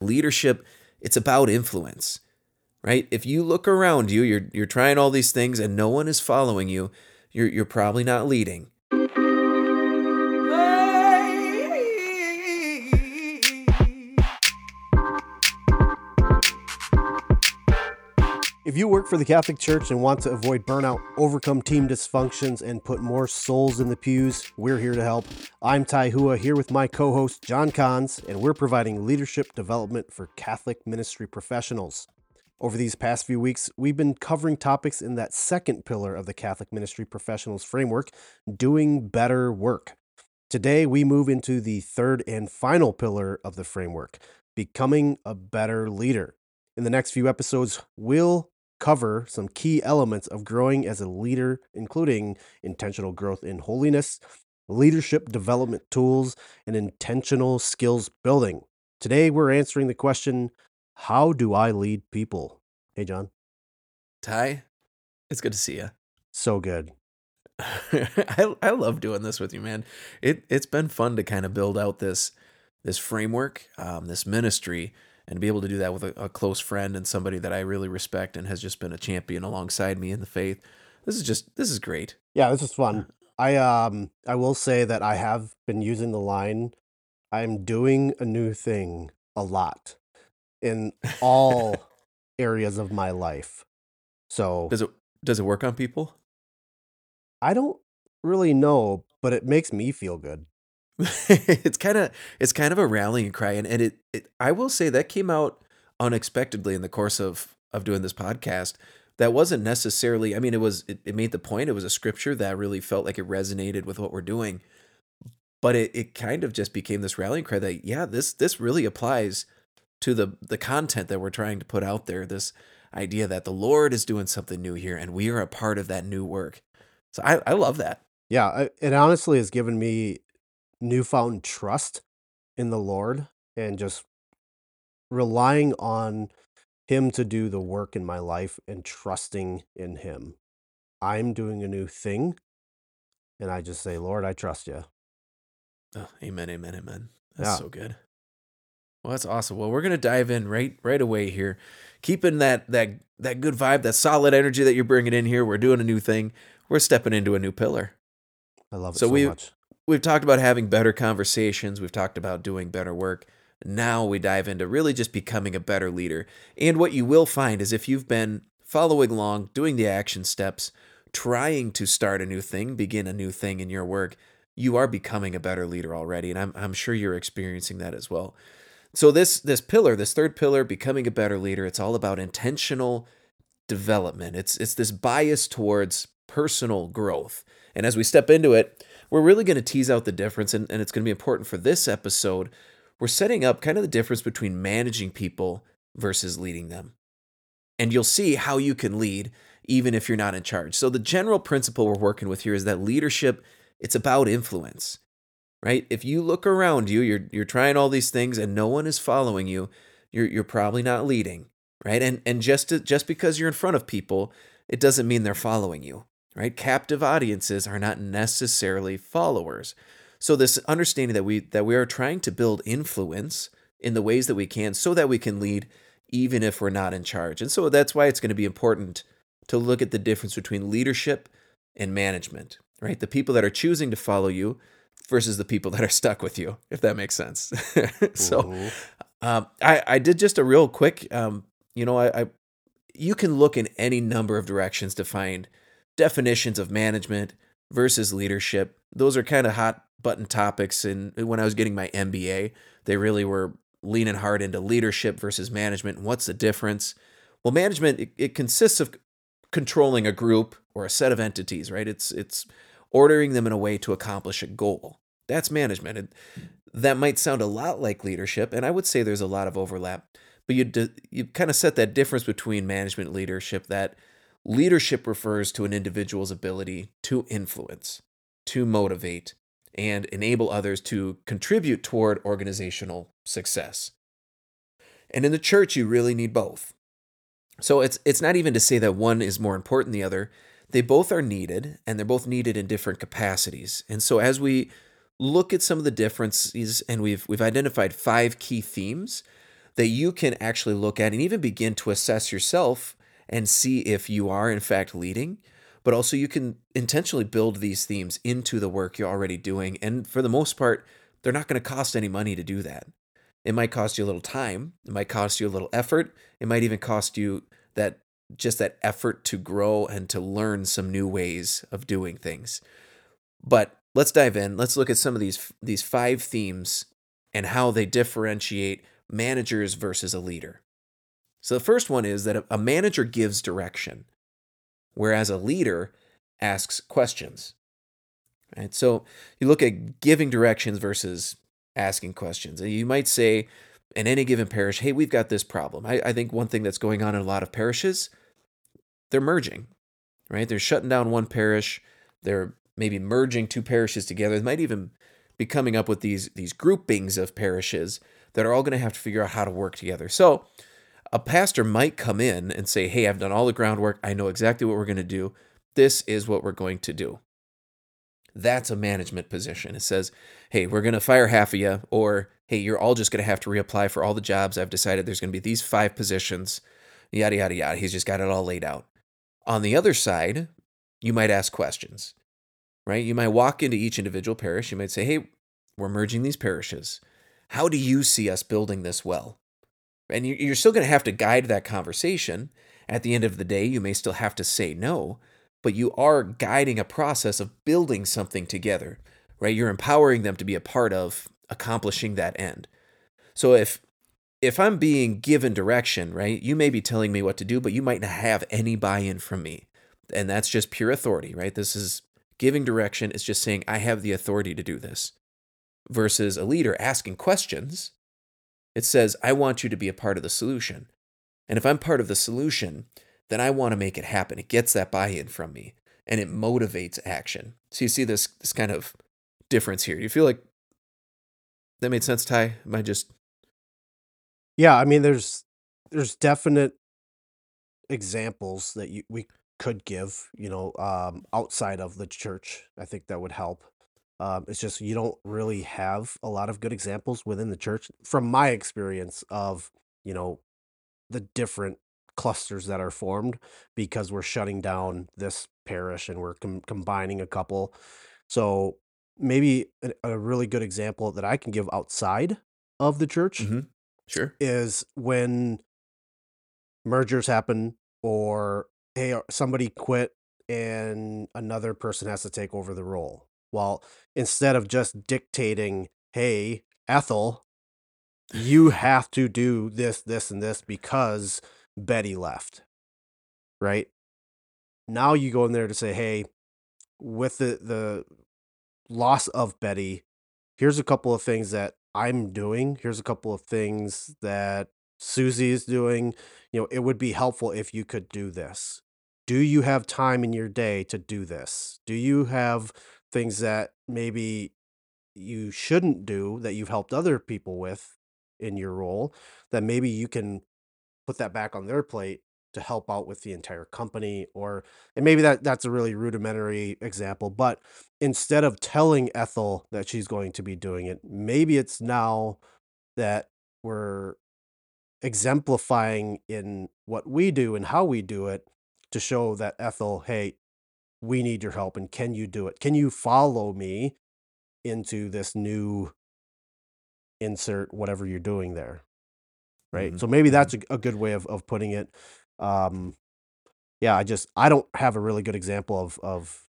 Leadership, it's about influence, right? If you look around you, you're you're trying all these things and no one is following you, you're you're probably not leading. If you work for the Catholic Church and want to avoid burnout, overcome team dysfunctions, and put more souls in the pews, we're here to help. I'm Thai Hua here with my co host, Jon Kahns, and we're providing leadership development for Catholic ministry professionals. Over these past few weeks, we've been covering topics in that second pillar of the Catholic ministry professionals framework doing better work. Today, we move into the third and final pillar of the framework becoming a better leader. In the next few episodes, we'll cover some key elements of growing as a leader, including intentional growth in holiness, leadership development tools, and intentional skills building. Today, we're answering the question How do I lead people? Hey, Jon. Thai, it's good to see you. So good. I I love doing this with you, man. It it's been fun to kind of build out this this framework, um, this ministry and to be able to do that with a, a, close friend and somebody that I really respect and has just been a champion alongside me in the faith. This is just this is great. Yeah, this is fun. I um I will say that I have been using the line I'm doing a new thing a lot in all areas of my life. So Does it does it work on people? I don't really know, but it makes me feel good. it's kind of it's kind of a rallying cry and, and it, it I will say that came out unexpectedly in the course of of doing this podcast. That wasn't necessarily i mean it was it, it made the point it was a scripture that really felt like it resonated with what we're doing but it, it kind of just became this rallying cry that yeah this this really applies to the the content that we're trying to put out there this idea that the lord is doing something new here and we are a part of that new work. So i, I love that. Yeah it honestly has given me newfound trust in the Lord and just relying on Him to do the work in my life and trusting in Him. I'm doing a new thing, and I just say, Lord, I trust you. Oh, amen, amen, amen. That's yeah. so good. Well, that's awesome. Well, we're gonna dive in right right away here, keeping that that that good vibe, that solid energy that you're bringing in here. We're doing a new thing. We're stepping into a new pillar. I love it so, so we, much we've talked about having better conversations, we've talked about doing better work. Now we dive into really just becoming a better leader. And what you will find is if you've been following along, doing the action steps, trying to start a new thing, begin a new thing in your work, you are becoming a better leader already. And I'm, I'm sure you're experiencing that as well. So this this pillar, this third pillar, becoming a better leader, it's all about intentional development. It's it's this bias towards personal growth. And as we step into it, we're really going to tease out the difference, and, and it's going to be important for this episode. We're setting up kind of the difference between managing people versus leading them. And you'll see how you can lead even if you're not in charge. So the general principle we're working with here is that leadership it's about influence. Right? If you look around you, you're you're trying all these things and no one is following you, you're you're probably not leading, right? And and just to, just because you're in front of people, it doesn't mean they're following you right? Captive audiences are not necessarily followers. So this understanding that we that we are trying to build influence in the ways that we can so that we can lead even if we're not in charge. And so that's why it's going to be important to look at the difference between leadership and management, right? The people that are choosing to follow you versus the people that are stuck with you, if that makes sense. so um, I, I did just a real quick, um, you know, I, I you can look in any number of directions to find definitions of management versus leadership. Those are kind of hot button topics. And when I was getting my MBA, they really were leaning hard into leadership versus management. What's the difference? Well, management it, it consists of controlling a group or a set of entities, right? It's it's ordering them in a way to accomplish a goal. That's management. And that might sound a lot like leadership, and I would say there's a lot of overlap. But you you kind of set that difference between management and leadership that Leadership refers to an individual's ability to influence, to motivate, and enable others to contribute toward organizational success. And in the church, you really need both. So it's it's not even to say that one is more important than the other. They both are needed, and they're both needed in different capacities. And so as we look at some of the differences, and we've we've identified five key themes that you can actually look at and even begin to assess yourself and see if you are in fact leading but also you can intentionally build these themes into the work you're already doing and for the most part they're not going to cost any money to do that. It might cost you a little time it might cost you a little effort it might even cost you that just that effort to grow and to learn some new ways of doing things. But let's dive in let's look at some of these these five themes and how they differentiate managers versus a leader so the first one is that a manager gives direction whereas a leader asks questions. Right? So you look at giving directions versus asking questions. And you might say in any given parish, hey, we've got this problem. I, I think one thing that's going on in a lot of parishes, they're merging, right? They're shutting down one parish, they're maybe merging two parishes together. They might even be coming up with these, these groupings of parishes that are all going to have to figure out how to work together. So a pastor might come in and say, Hey, I've done all the groundwork. I know exactly what we're going to do. This is what we're going to do. That's a management position. It says, Hey, we're going to fire half of you, or Hey, you're all just going to have to reapply for all the jobs. I've decided there's going to be these five positions, yada, yada, yada. He's just got it all laid out. On the other side, you might ask questions, right? You might walk into each individual parish. You might say, Hey, we're merging these parishes. How do you see us building this well? And you're still going to have to guide that conversation. At the end of the day, you may still have to say no, but you are guiding a process of building something together, right? You're empowering them to be a part of accomplishing that end. So if if I'm being given direction, right, you may be telling me what to do, but you might not have any buy-in from me. And that's just pure authority, right? This is giving direction. It's just saying I have the authority to do this. Versus a leader asking questions it says, I want you to be a part of the solution. And if I'm part of the solution, then I want to make it happen. It gets that buy in from me and it motivates action. So you see this, this kind of difference here. Do you feel like that made sense, Thai? Am I just. Yeah, I mean, there's there's definite examples that you, we could give, you know, um, outside of the church. I think that would help. Um, it's just you don't really have a lot of good examples within the church, from my experience of you know the different clusters that are formed because we're shutting down this parish and we're com- combining a couple. So maybe a, a really good example that I can give outside of the church Mm-hmm. Sure. is when mergers happen or hey somebody quit and another person has to take over the role well instead of just dictating hey ethel you have to do this this and this because betty left right? Now you go in there to say hey with the the loss of betty here's a couple of things that i'm doing. Here's a couple of things that susie is doing. You know it would be helpful if you could do this. Do you have time in your day to do this? Do you have things that maybe you shouldn't do that you've helped other people with in your role that maybe you can put that back on their plate to help out with the entire company or and maybe that that's a really rudimentary example but instead of telling Ethel that she's going to be doing it maybe it's now that we're exemplifying in what we do and how we do it to show that Ethel hey we need your help and can you do it? Can you follow me into this new insert whatever you're doing there right? Mhm. so maybe that's a, a good way of, of putting it. Um yeah i just i don't have a really good example of of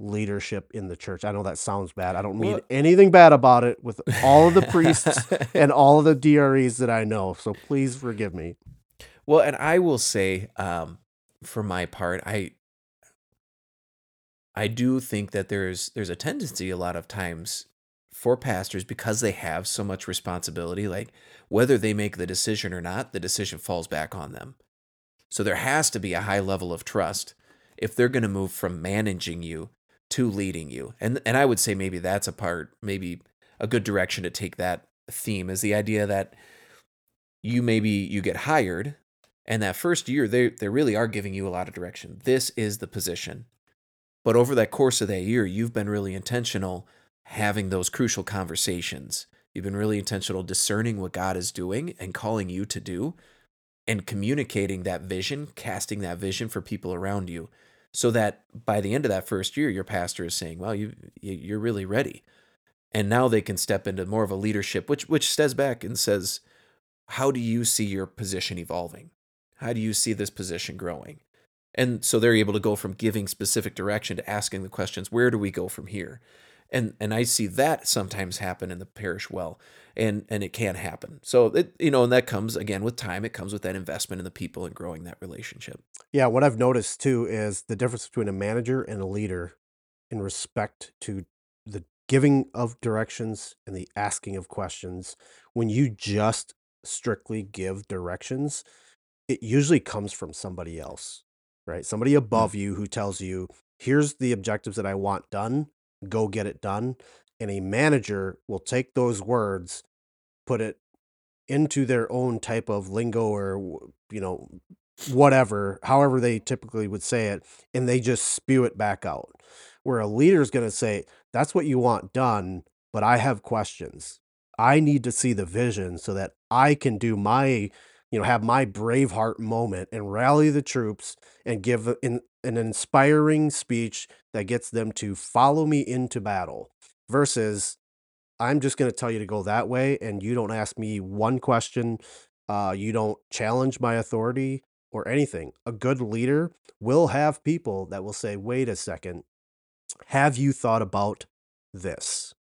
leadership in the church. I know that sounds bad. I don't mean Well- anything bad about it with all of the priests and all of the DREs that i know so please forgive me. Well, and I will say, um, for my part, I I do think that there's there's a tendency a lot of times for pastors because they have so much responsibility, like whether they make the decision or not, the decision falls back on them. So there has to be a high level of trust if they're going to move from managing you to leading you. And and I would say maybe that's a part, maybe a good direction to take that theme is the idea that you maybe you get hired and that first year they they really are giving you a lot of direction. This is the position. But over that course of that year, you've been really intentional having those crucial conversations. You've been really intentional discerning what God is doing and calling you to do and communicating that vision, casting that vision for people around you so that by the end of that first year your pastor is saying, "Well, you you're really ready." And now they can step into more of a leadership which which steps back and says, "How do you see your position evolving? How do you see this position growing?" And so they're able to go from giving specific direction to asking the questions, "Where do we go from here?" and and I see that sometimes happen in the parish well, and and it can happen. So it you know, and that comes again with time. It comes with that investment in the people and growing that relationship. Yeah, what I've noticed too is the difference between a manager and a leader in respect to the giving of directions and the asking of questions. When you just strictly give directions, it usually comes from somebody else, right? Somebody above mm-hmm. you who tells you, here's the objectives that I want done, go get it done. And a manager will take those words, put it into their own type of lingo or, you know, whatever, however they typically would say it, and they just spew it back out. Where a leader is going to say, that's what you want done, but I have questions. I need to see the vision so that I can do my, you know, have my Braveheart moment and rally the troops and give an, an inspiring speech that gets them to follow me into battle versus I'm just going to tell you to go that way and you don't ask me one question. Uh, you don't challenge my authority or anything. A good leader will have people that will say, wait a second, have you thought about this?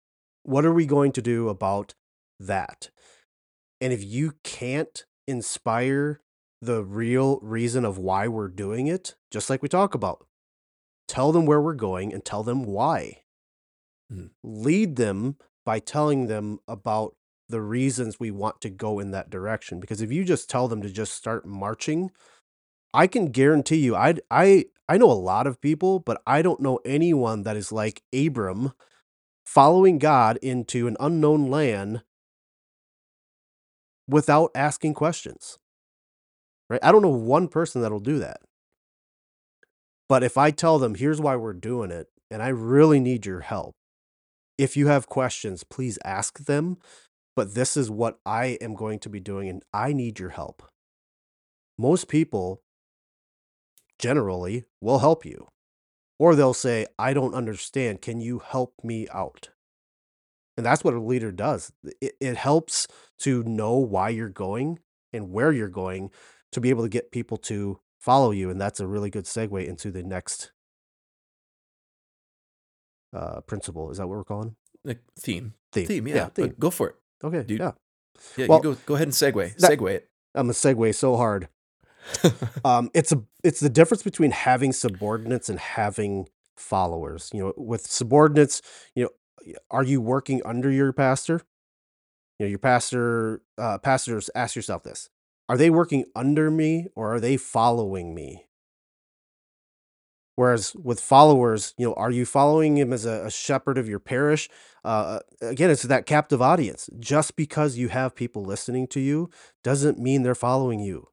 What are we going to do about that? And if you can't inspire the real reason of why we're doing it, just like we talk about, tell them where we're going and tell them why. Mm. Lead them by telling them about the reasons we want to go in that direction. Because if you just tell them to just start marching, I can guarantee you, I I I know a lot of people, but I don't know anyone that is like Abram following God into an unknown land without asking questions. Right? I don't know one person that'll do that. But if I tell them, here's why we're doing it, and I really need your help. If you have questions, please ask them. But this is what I am going to be doing, and I need your help. Most people generally will help you. Or they'll say, I don't understand. Can you help me out? And that's what a leader does. It, it helps to know why you're going and where you're going to be able to get people to follow you. And that's a really good segue into the next uh, principle. Is that what we're calling? Like theme. Theme. Theme, yeah. Yeah, theme. Go for it. Okay. Dude, yeah. Yeah, Well, you go go ahead and segue. that- segue it. I'm a segue so hard. Um, it's a it's the difference between having subordinates and having followers. You know, with subordinates, you know, are you working under your pastor? You know, your pastor, uh, pastors, ask yourself this: Are they working under me or are they following me? Whereas with followers, you know, are you following him as a, a shepherd of your parish? Uh, again, it's that captive audience. Just because you have people listening to you doesn't mean they're following you.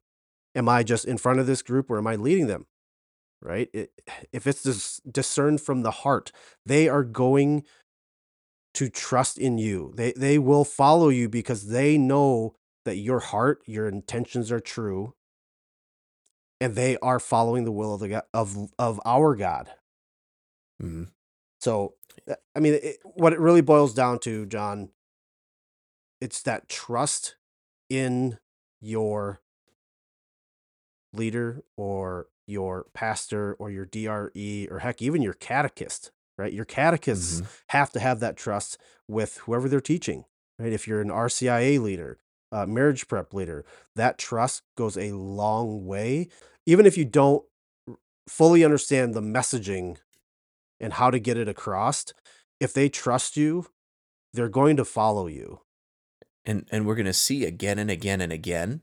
Am I just in front of this group or am I leading them? Right? It, if it's dis- discerned from the heart, they are going to trust in you. They they will follow you because they know that your heart, your intentions are true, and they are following the will of the God, of of our God. Mhm. So, uh, I mean, it, what it really boils down to, Jon, it's that trust in your leader or your pastor or your DRE or heck, even your catechist, right? Your catechists Mhm. have to have that trust with whoever they're teaching, right? If you're an RCIA leader, uh, marriage prep leader, that trust goes a long way. Even if you don't fully understand the messaging and how to get it across, if they trust you, they're going to follow you. and and we're going to see again and again and again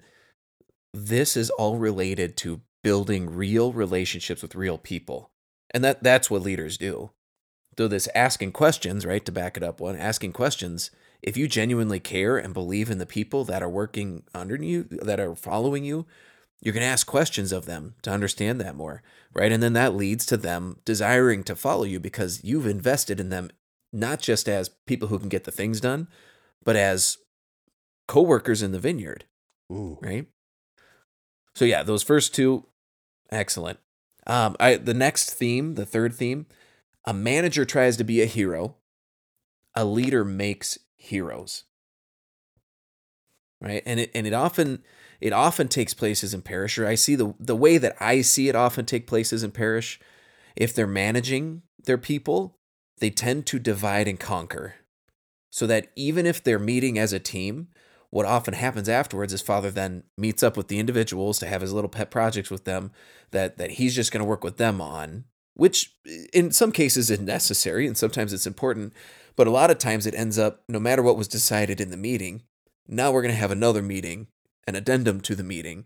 this is all related to building real relationships with real people and that that's what leaders do though this asking questions right to back it up one asking questions if you genuinely care and believe in the people that are working under you that are following you you're going to ask questions of them to understand that more right and then that leads to them desiring to follow you because you've invested in them not just as people who can get the things done but as co-workers in the vineyard, Ooh. right? So yeah, those first two, excellent. Um, I the next theme, the third theme, a manager tries to be a hero, a leader makes heroes. Right? And it and it often it often takes places in parish, or I see the the way that I see it often take places in parish. If they're managing their people, they tend to divide and conquer. So that even if they're meeting as a team, what often happens afterwards is father then meets up with the individuals to have his little pet projects with them that that he's just going to work with them on which in some cases is necessary and sometimes it's important but a lot of times it ends up no matter what was decided in the meeting now we're going to have another meeting an addendum to the meeting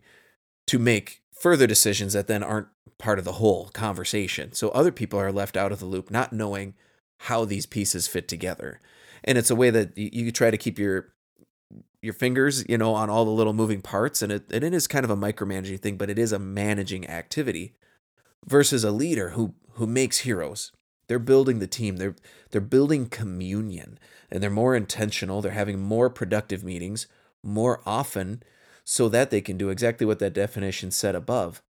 to make further decisions that then aren't part of the whole conversation. So other people are left out of the loop not knowing how these pieces fit together. And it's a way that you, try to keep your your fingers, you know, on all the little moving parts, and it, and it is kind of a micromanaging thing, but it is a managing activity versus a leader who who makes heroes. They're building the team. They're they're building communion, and they're more intentional. They're having more productive meetings more often, so that they can do exactly what that definition said above,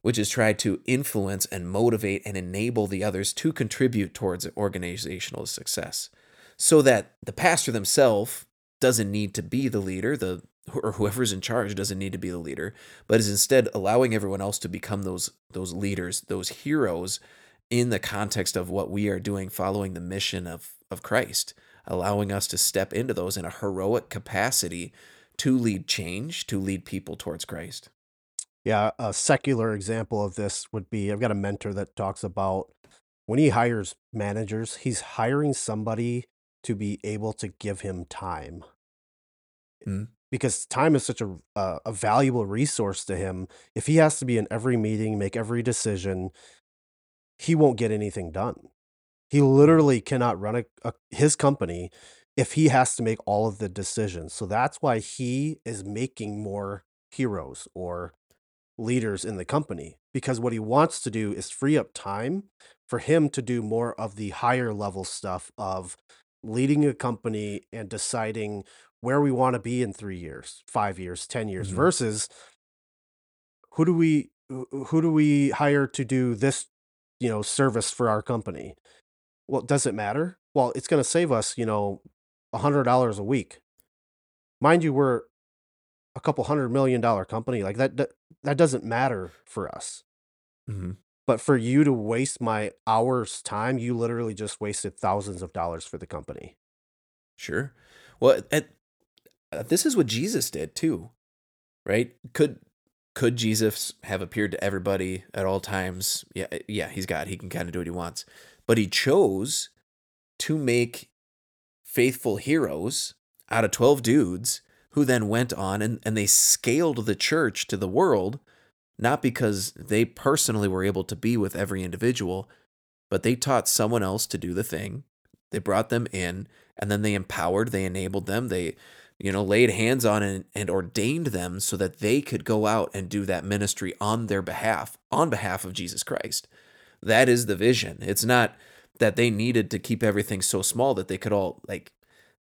which is try to influence and motivate and enable the others to contribute towards organizational success, so that the pastor themselves doesn't need to be the leader, the or whoever's in charge doesn't need to be the leader, but is instead allowing everyone else to become those those leaders, those heroes in the context of what we are doing following the mission of of Christ, allowing us to step into those in a heroic capacity to lead change, to lead people towards Christ. Yeah, a secular example of this would be I've got a mentor that talks about when he hires managers, he's hiring somebody to be able to give him time. Mm. Because time is such a uh, a valuable resource to him. If he has to be in every meeting, make every decision, he won't get anything done. He literally cannot run a, a, his company if he has to make all of the decisions. So that's why he is making more heroes or leaders in the company because what he wants to do is free up time for him to do more of the higher level stuff of leading a company and deciding where we want to be in 3 years, 5 years, 10 years Mhm. versus who do we who do we hire to do this, you know, service for our company? Well, does it matter? Well, it's going to save us, you know, a $100 a week. Mind you, we're a couple hundred million dollar company. Like that that, that doesn't matter for us. Mhm. But for you to waste my hours time, you literally just wasted thousands of dollars for the company. Sure. Well, at, this is what Jesus did too, right? Could could Jesus have appeared to everybody at all times? Yeah, uh, yeah, he's God. He can kind of do what he wants. But he chose to make faithful heroes out of 12 dudes who then went on and, and they scaled the church to the world, not because they personally were able to be with every individual, but they taught someone else to do the thing. They brought them in and then they empowered, they enabled them, they you know, laid hands on and, and ordained them so that they could go out and do that ministry on their behalf, on behalf of Jesus Christ. That is the vision. It's not that they needed to keep everything so small that they could all like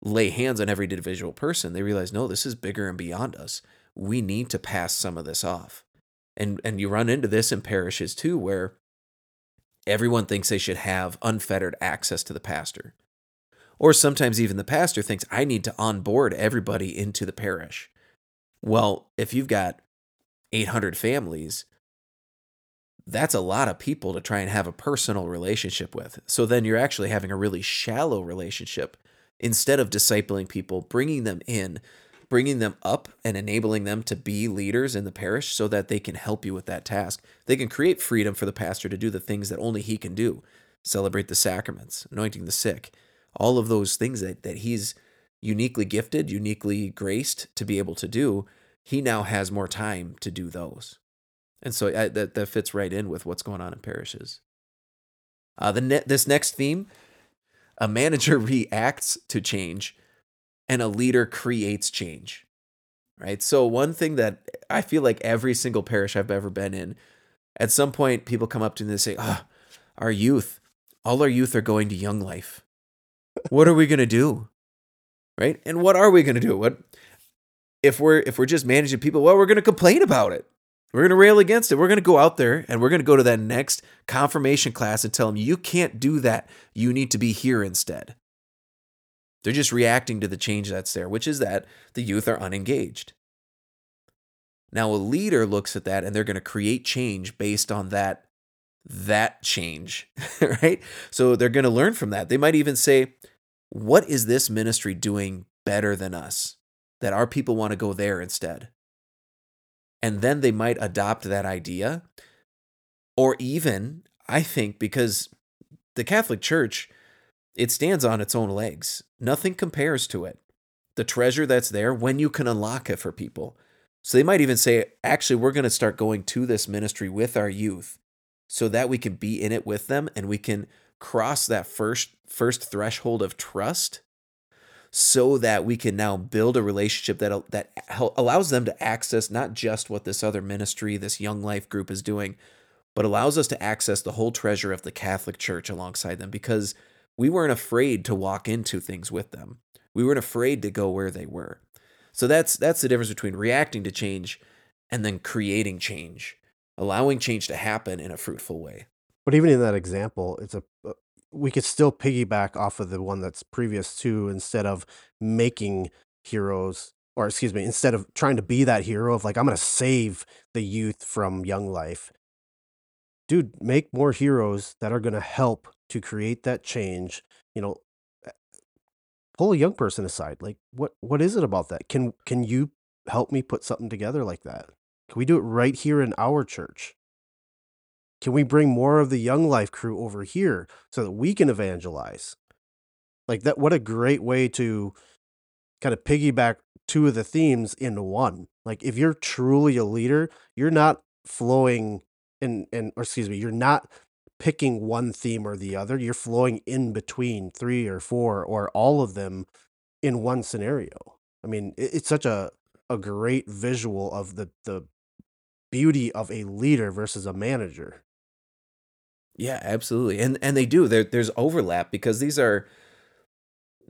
lay hands on every individual person. They realized, no, this is bigger and beyond us. We need to pass some of this off. And and you run into this in parishes too, where everyone thinks they should have unfettered access to the pastor. Or sometimes even the pastor thinks, I need to onboard everybody into the parish. Well, if you've got 800 families, that's a lot of people to try and have a personal relationship with. So then you're actually having a really shallow relationship instead of discipling people, bringing them in, bringing them up, and enabling them to be leaders in the parish so that they can help you with that task. They can create freedom for the pastor to do the things that only he can do celebrate the sacraments, anointing the sick, all of those things that, that he's uniquely gifted, uniquely graced to be able to do. He now has more time to do those. And so I, that, that fits right in with what's going on in parishes. Uh, the ne- this next theme a manager reacts to change and a leader creates change. Right? So one thing that I feel like every single parish I've ever been in at some point people come up to me and they say, "Ah, oh, our youth, all our youth are going to young life. What are we going to do?" right? And what are we going to do? What if we're if we're just managing people? Well, we're going to complain about it. We're going to rail against it. We're going to go out there and we're going to go to that next confirmation class and tell them you can't do that. You need to be here instead. They're just reacting to the change that's there, which is that the youth are unengaged. Now a leader looks at that and they're going to create change based on that that change, right? So they're going to learn from that. They might even say, "What is this ministry doing better than us that our people want to go there instead?" And then they might adopt that idea or even I think because the Catholic Church it stands on its own legs. Nothing compares to it. The treasure that's there when you can unlock it for people. So they might even say, actually, we're going to start going to this ministry with our youth so that we can be in it with them and we can cross that first first threshold of trust so that we can now build a relationship that that allows them to access not just what this other ministry, this young life group is doing, but allows us to access the whole treasure of the Catholic Church alongside them because we weren't afraid to walk into things with them. We weren't afraid to go where they were. So that's that's the difference between reacting to change and then creating change, allowing change to happen in a fruitful way. But even in that example, it's a uh, we could still piggyback off of the one that's previous to instead of making heroes or excuse me, instead of trying to be that hero of like I'm going to save the youth from young life. Dude, make more heroes that are going to help to create that change, you know, eh, pull a young person aside. Like what what is it about that? Can can you help me put something together like that? Can we do it right here in our church? Can we bring more of the young life crew over here so that we can evangelize? Like that what a great way to kind of piggyback two of the themes into one. Like if you're truly a leader, you're not flowing in, and or excuse me, you're not picking one theme or the other. You're flowing in between three or four or all of them in one scenario. I mean, it's such a a great visual of the the beauty of a leader versus a manager. Yeah, absolutely. And and they do. There there's overlap because these are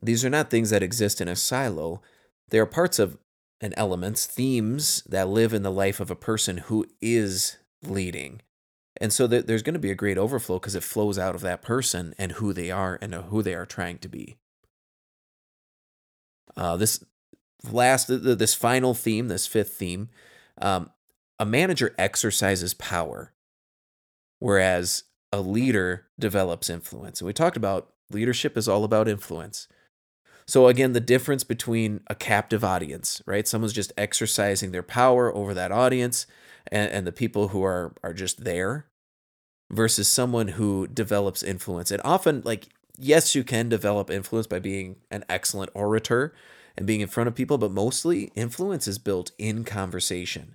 these are not things that exist in a silo. They are parts of and elements, themes that live in the life of a person who is leading. And so there's going to be a great overflow because it flows out of that person and who they are and who they are trying to be. Uh, this last, this final theme, this fifth theme, um, a manager exercises power, whereas a leader develops influence. And we talked about leadership is all about influence. So again, the difference between a captive audience, right? Someone's just exercising their power over that audience, and, and the people who are are just there versus someone who develops influence. And often, like, yes, you can develop influence by being an excellent orator and being in front of people, but mostly influence is built in conversation.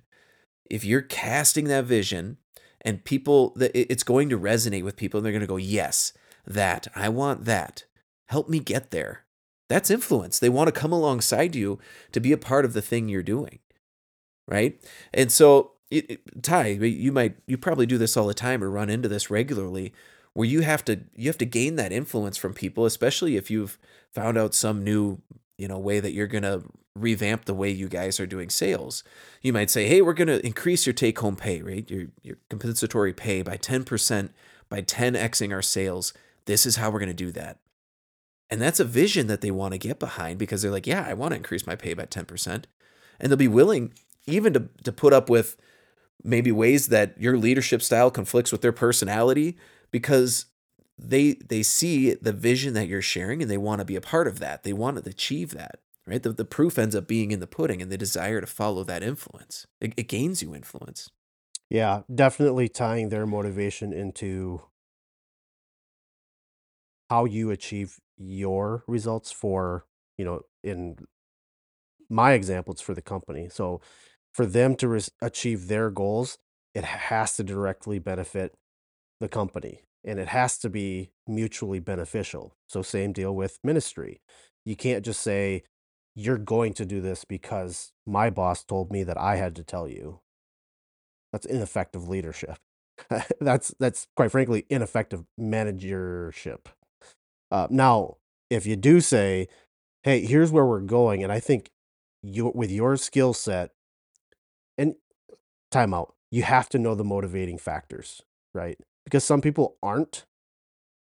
If you're casting that vision and people, it's going to resonate with people and they're going to go, yes, that, I want that. Help me get there. That's influence. They want to come alongside you to be a part of the thing you're doing. Right. And so it, it, Thai, you might you probably do this all the time or run into this regularly, where you have to you have to gain that influence from people, especially if you've found out some new you know way that you're gonna revamp the way you guys are doing sales. You might say, hey, we're gonna increase your take home pay, right? Your your compensatory pay by ten percent by 10xing our sales. This is how we're gonna do that. And that's a vision that they want to get behind because they're like, yeah, I want to increase my pay by 10%. And they'll be willing even to, to put up with maybe ways that your leadership style conflicts with their personality because they they see the vision that you're sharing and they want to be a part of that. They want to achieve that. Right? The, the proof ends up being in the pudding and the desire to follow that influence. It, it gains you influence. Yeah, definitely tying their motivation into how you achieve your results for, you know, in my example, it's for the company. So for them to achieve their goals, it has to directly benefit the company and it has to be mutually beneficial. So, same deal with ministry. You can't just say, you're going to do this because my boss told me that I had to tell you. That's ineffective leadership. that's that's quite frankly ineffective managership. Uh, now, if you do say hey, here's where we're going. And I think you with your skill set and timeout, you have to know the motivating factors, right? Because some people aren't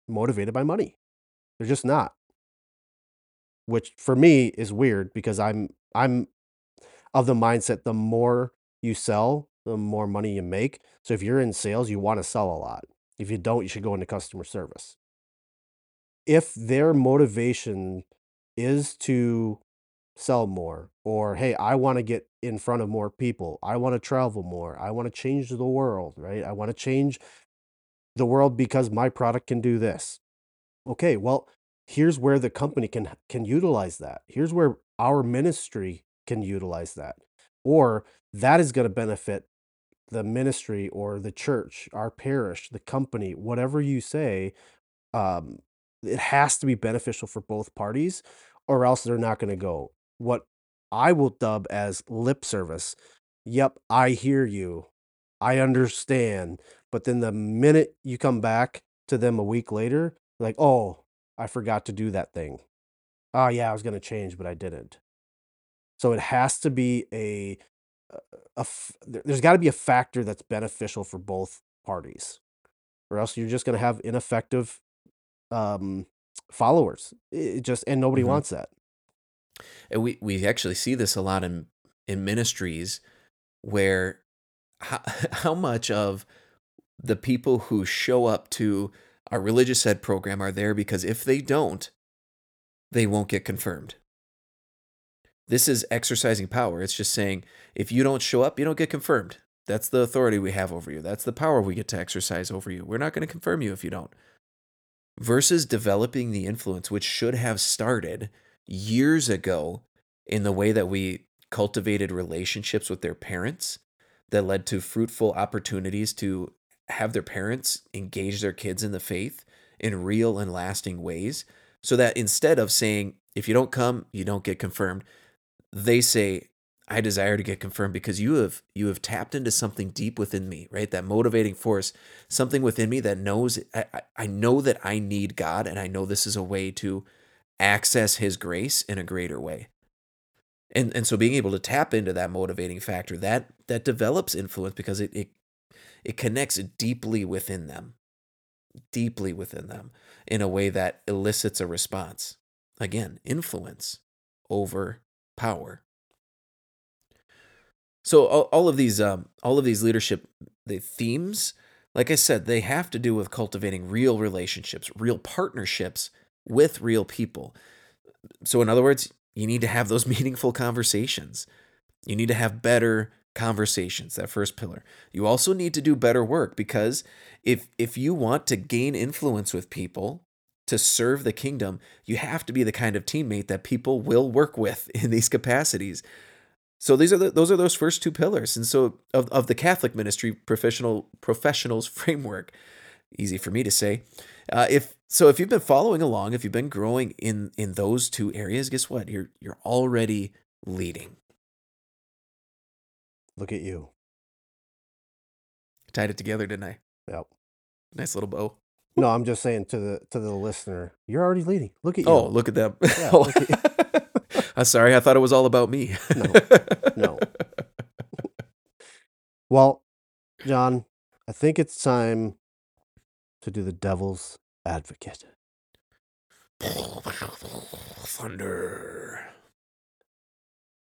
motivated by money. They're just not. Which for me is weird because I'm I'm of the mindset the more you sell, the more money you make. So if you're in sales, you want to sell a lot. If you don't, you should go into customer service. If their motivation is to sell more or hey, I want to get in front of more people. I want to travel more. I want to change the world, right? I want to change the world because my product can do this. Okay, well, here's where the company can can utilize that. Here's where our ministry can utilize that. Or that is going to benefit the ministry or the church, our parish, the company, whatever you say, um, it has to be beneficial for both parties, or else they're not going to go. What I will dub as lip service. Yep, I hear you. I understand. But then the minute you come back to them a week later, like, oh, I forgot to do that thing. Oh, yeah, I was going to change, but I didn't. So it has to be a, a, there's got to be a factor that's beneficial for both parties, or else you're just going to have ineffective um, followers. It just and nobody mm-hmm. wants that. And we we actually see this a lot in in ministries where how, how much of the people who show up to our religious ed program are there because if they don't, they won't get confirmed. This is exercising power. It's just saying if you don't show up, you don't get confirmed. That's the authority we have over you. That's the power we get to exercise over you. We're not going to confirm you if you don't. Versus developing the influence, which should have started years ago in the way that we cultivated relationships with their parents that led to fruitful opportunities to have their parents engage their kids in the faith in real and lasting ways so that instead of saying if you don't come you don't get confirmed they say i desire to get confirmed because you have you have tapped into something deep within me right? That motivating force something within me that knows i, I know that i need god and i know this is a way to access his grace in a greater way. And and so being able to tap into that motivating factor that that develops influence because it it, it connects deeply within them deeply within them in a way that elicits a response. Again influence over power. So all, all of these um, all of these leadership the themes like i said they have to do with cultivating real relationships real partnerships with real people. So in other words you need to have those meaningful conversations. You need to have better conversations, that first pillar. You also need to do better work because if if you want to gain influence with people, to serve the kingdom, you have to be the kind of teammate that people will work with in these capacities. So these are the, those are those first two pillars. And so of, of the Catholic ministry professional professionals framework, easy for me to say. Uh, if so, if you've been following along, if you've been growing in in those two areas, guess what? You're you're already leading. Look at you. Tied it together, didn't I? Yep. Nice little bow. No, I'm just saying to the to the listener, you're already leading. Look at oh, you. Oh, look at them. Yeah, look at I'm sorry, I thought it was all about me. no, no. well, Jon, I think it's time to do the devil's advocate. Thunder.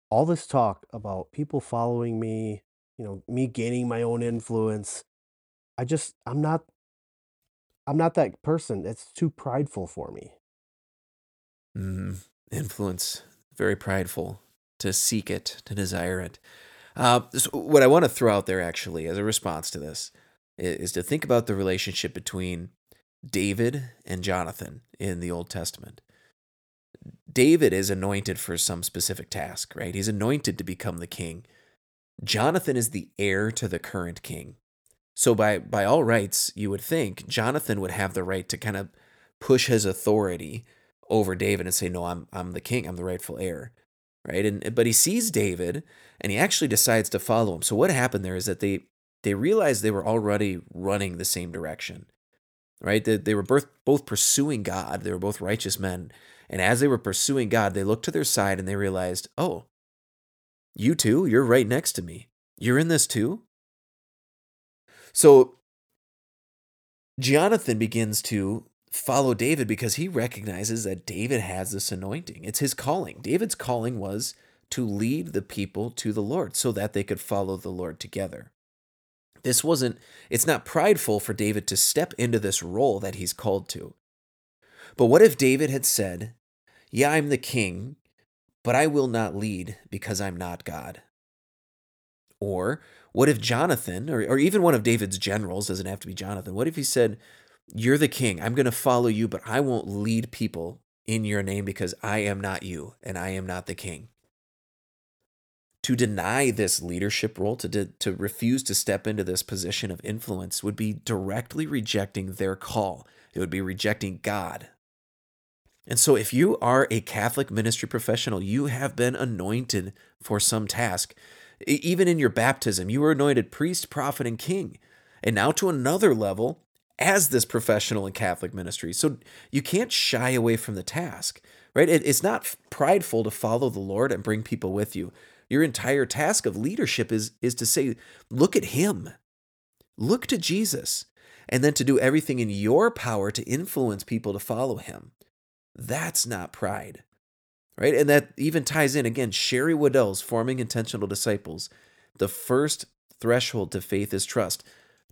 All this talk about people following me, you know, me gaining my own influence. I just, I'm not, I'm not that person. It's too prideful for me. Mm, influence, very prideful to seek it, to desire it. Uh, so what I want to throw out there, actually, as a response to this, is to think about the relationship between David and Jonathan in the Old Testament. David is anointed for some specific task, right? He's anointed to become the king. Jonathan is the heir to the current king. So by by all rights, you would think Jonathan would have the right to kind of push his authority over David and say, "No, I'm I'm the king. I'm the rightful heir." Right? And but he sees David and he actually decides to follow him. So what happened there is that they they realized they were already running the same direction, right? They, they were both, both pursuing God, they were both righteous men. And as they were pursuing God, they looked to their side and they realized, oh, you too? You're right next to me. You're in this too? So Jonathan begins to follow David because he recognizes that David has this anointing. It's his calling. David's calling was to lead the people to the Lord so that they could follow the Lord together. This wasn't, it's not prideful for David to step into this role that he's called to. But what if David had said, Yeah, I'm the king, but I will not lead because I'm not God? Or what if Jonathan, or, or even one of David's generals, doesn't have to be Jonathan, what if he said, You're the king, I'm going to follow you, but I won't lead people in your name because I am not you and I am not the king? To deny this leadership role, to, to refuse to step into this position of influence, would be directly rejecting their call. It would be rejecting God. And so, if you are a Catholic ministry professional, you have been anointed for some task. Even in your baptism, you were anointed priest, prophet, and king. And now to another level as this professional in Catholic ministry. So you can't shy away from the task, right? it's not prideful to follow the Lord and bring people with you. Your entire task of leadership is, is to say, look at Him, look to Jesus, and then to do everything in your power to influence people to follow Him. That's not pride right? And that even ties in again, Sherry Weddell's Forming Intentional Disciples. The first threshold to faith is trust.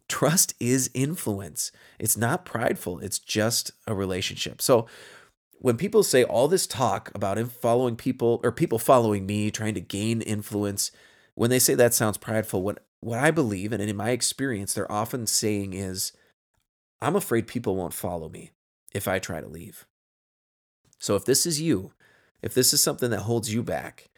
Trust is influence. It's not prideful, it's just a relationship. So when people say all this talk about following people or people following me, trying to gain influence, when they say that sounds prideful, what what I believe and in my experience they're often saying is I'm afraid people won't follow me if I try to leave. So if this is you, if this is something that holds you back,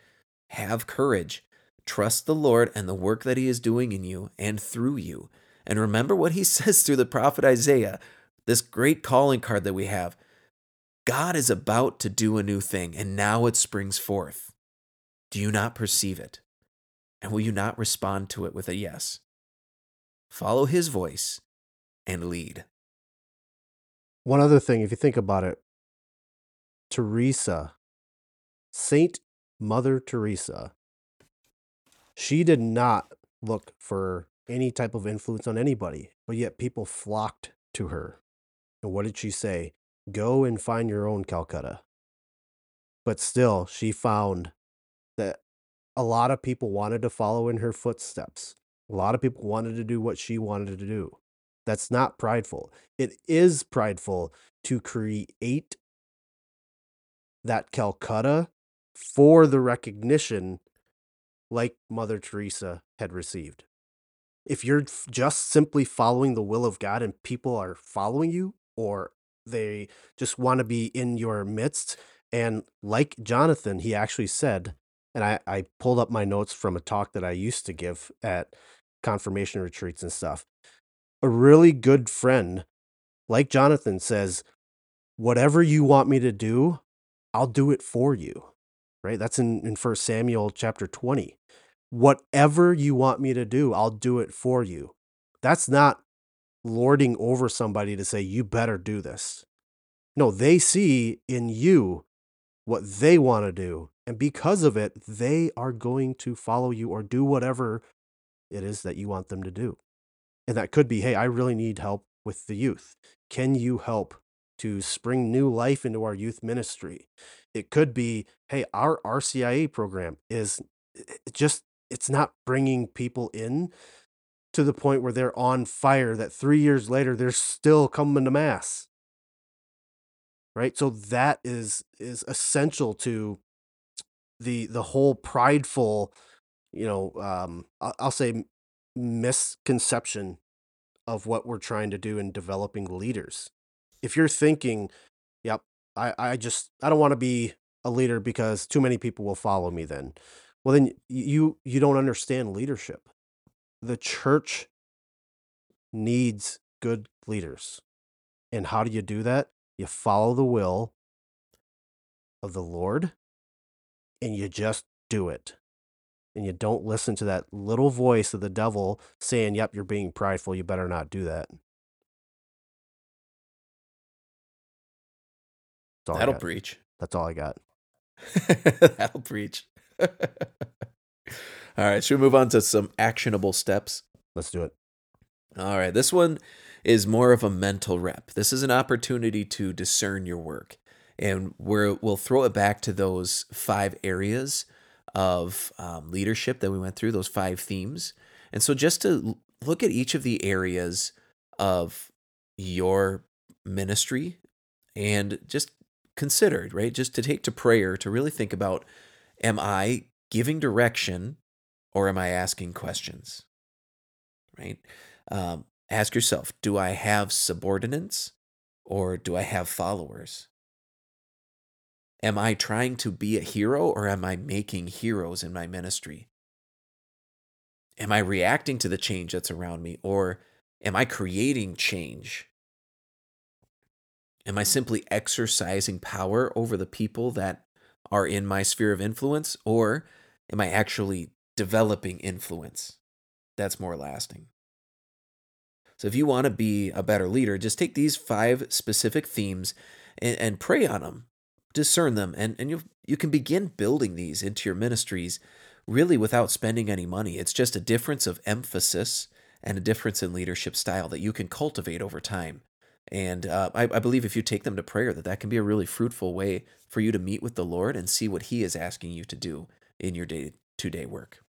have courage. Trust the Lord and the work that He is doing in you and through you. And remember what He says through the prophet Isaiah, this great calling card that we have. God is about to do a new thing, and now it springs forth. Do you not perceive it? And will you not respond to it with a yes? Follow His voice and lead. One other thing, if you think about it, Teresa Saint Mother Teresa, she did not look for any type of influence on anybody, but yet people flocked to her. And what did she say? Go and find your own Calcutta. But still, she found that a lot of people wanted to follow in her footsteps. A lot of people wanted to do what she wanted to do. That's not prideful. It is prideful to create that Calcutta for the recognition like Mother Teresa had received. If you're just simply following the will of God and people are following you, or they just want to be in your midst, and like Jonathan, he actually said, and I, I pulled up my notes from a talk that I used to give at confirmation retreats and stuff. A really good friend, like Jonathan, says, Whatever you want me to do, I'll do it for you right? That's in, in 1 Samuel chapter 20. Whatever you want me to do, I'll do it for you. That's not lording over somebody to say, you better do this. No, they see in you what they want to do. And because of it, they are going to follow you or do whatever it is that you want them to do. And that could be, hey, I really need help with the youth. Can you help to spring new life into our youth ministry? It could be, hey, our RCIA program is just, it's not bringing people in to the point where they're on fire that three years later they're still coming to mass. Right? So that is is essential to the the whole prideful you know um i'll say misconception of what we're trying to do in developing leaders if you're thinking yep I, I just I don't want to be a leader because too many people will follow me then. Well then you you don't understand leadership. The church needs good leaders. And how do you do that? You follow the will of the Lord and you just do it. And you don't listen to that little voice of the devil saying, Yep, you're being prideful. You better not do that. That'll preach. That's all I got. That'll preach. all right, should we move on to some actionable steps? Let's do it. All right, this one is more of a mental rep. This is an opportunity to discern your work. And we're, we'll throw it back to those five areas of um, leadership that we went through, those five themes. And so just to look at each of the areas of your ministry and just consider, right? Just to take to prayer to really think about am I giving direction or am I asking questions? Right? Um, ask yourself do I have subordinates or do I have followers? Am I trying to be a hero or am I making heroes in my ministry? Am I reacting to the change that's around me or am I creating change? Am I simply exercising power over the people that are in my sphere of influence or am I actually developing influence that's more lasting? So if you want to be a better leader, just take these five specific themes and, and pray on them, discern them, and, and you you can begin building these into your ministries really without spending any money. It's just a difference of emphasis and a difference in leadership style that you can cultivate over time. And uh, I, I believe if you take them to prayer, that that can be a really fruitful way for you to meet with the Lord and see what He is asking you to do in your day to day work.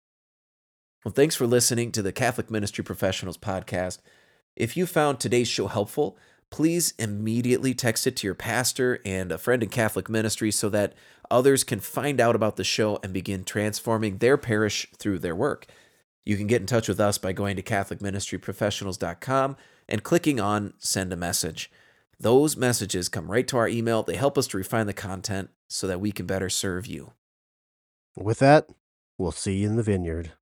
Well, thanks for listening to the Catholic Ministry Professionals podcast. If you found today's show helpful, please immediately text it to your pastor and a friend in Catholic ministry so that others can find out about the show and begin transforming their parish through their work. You can get in touch with us by going to CatholicMinistryProfessionals.com and clicking on Send a Message. Those messages come right to our email. They help us to refine the content so that we can better serve you. With that, we'll see you in the vineyard.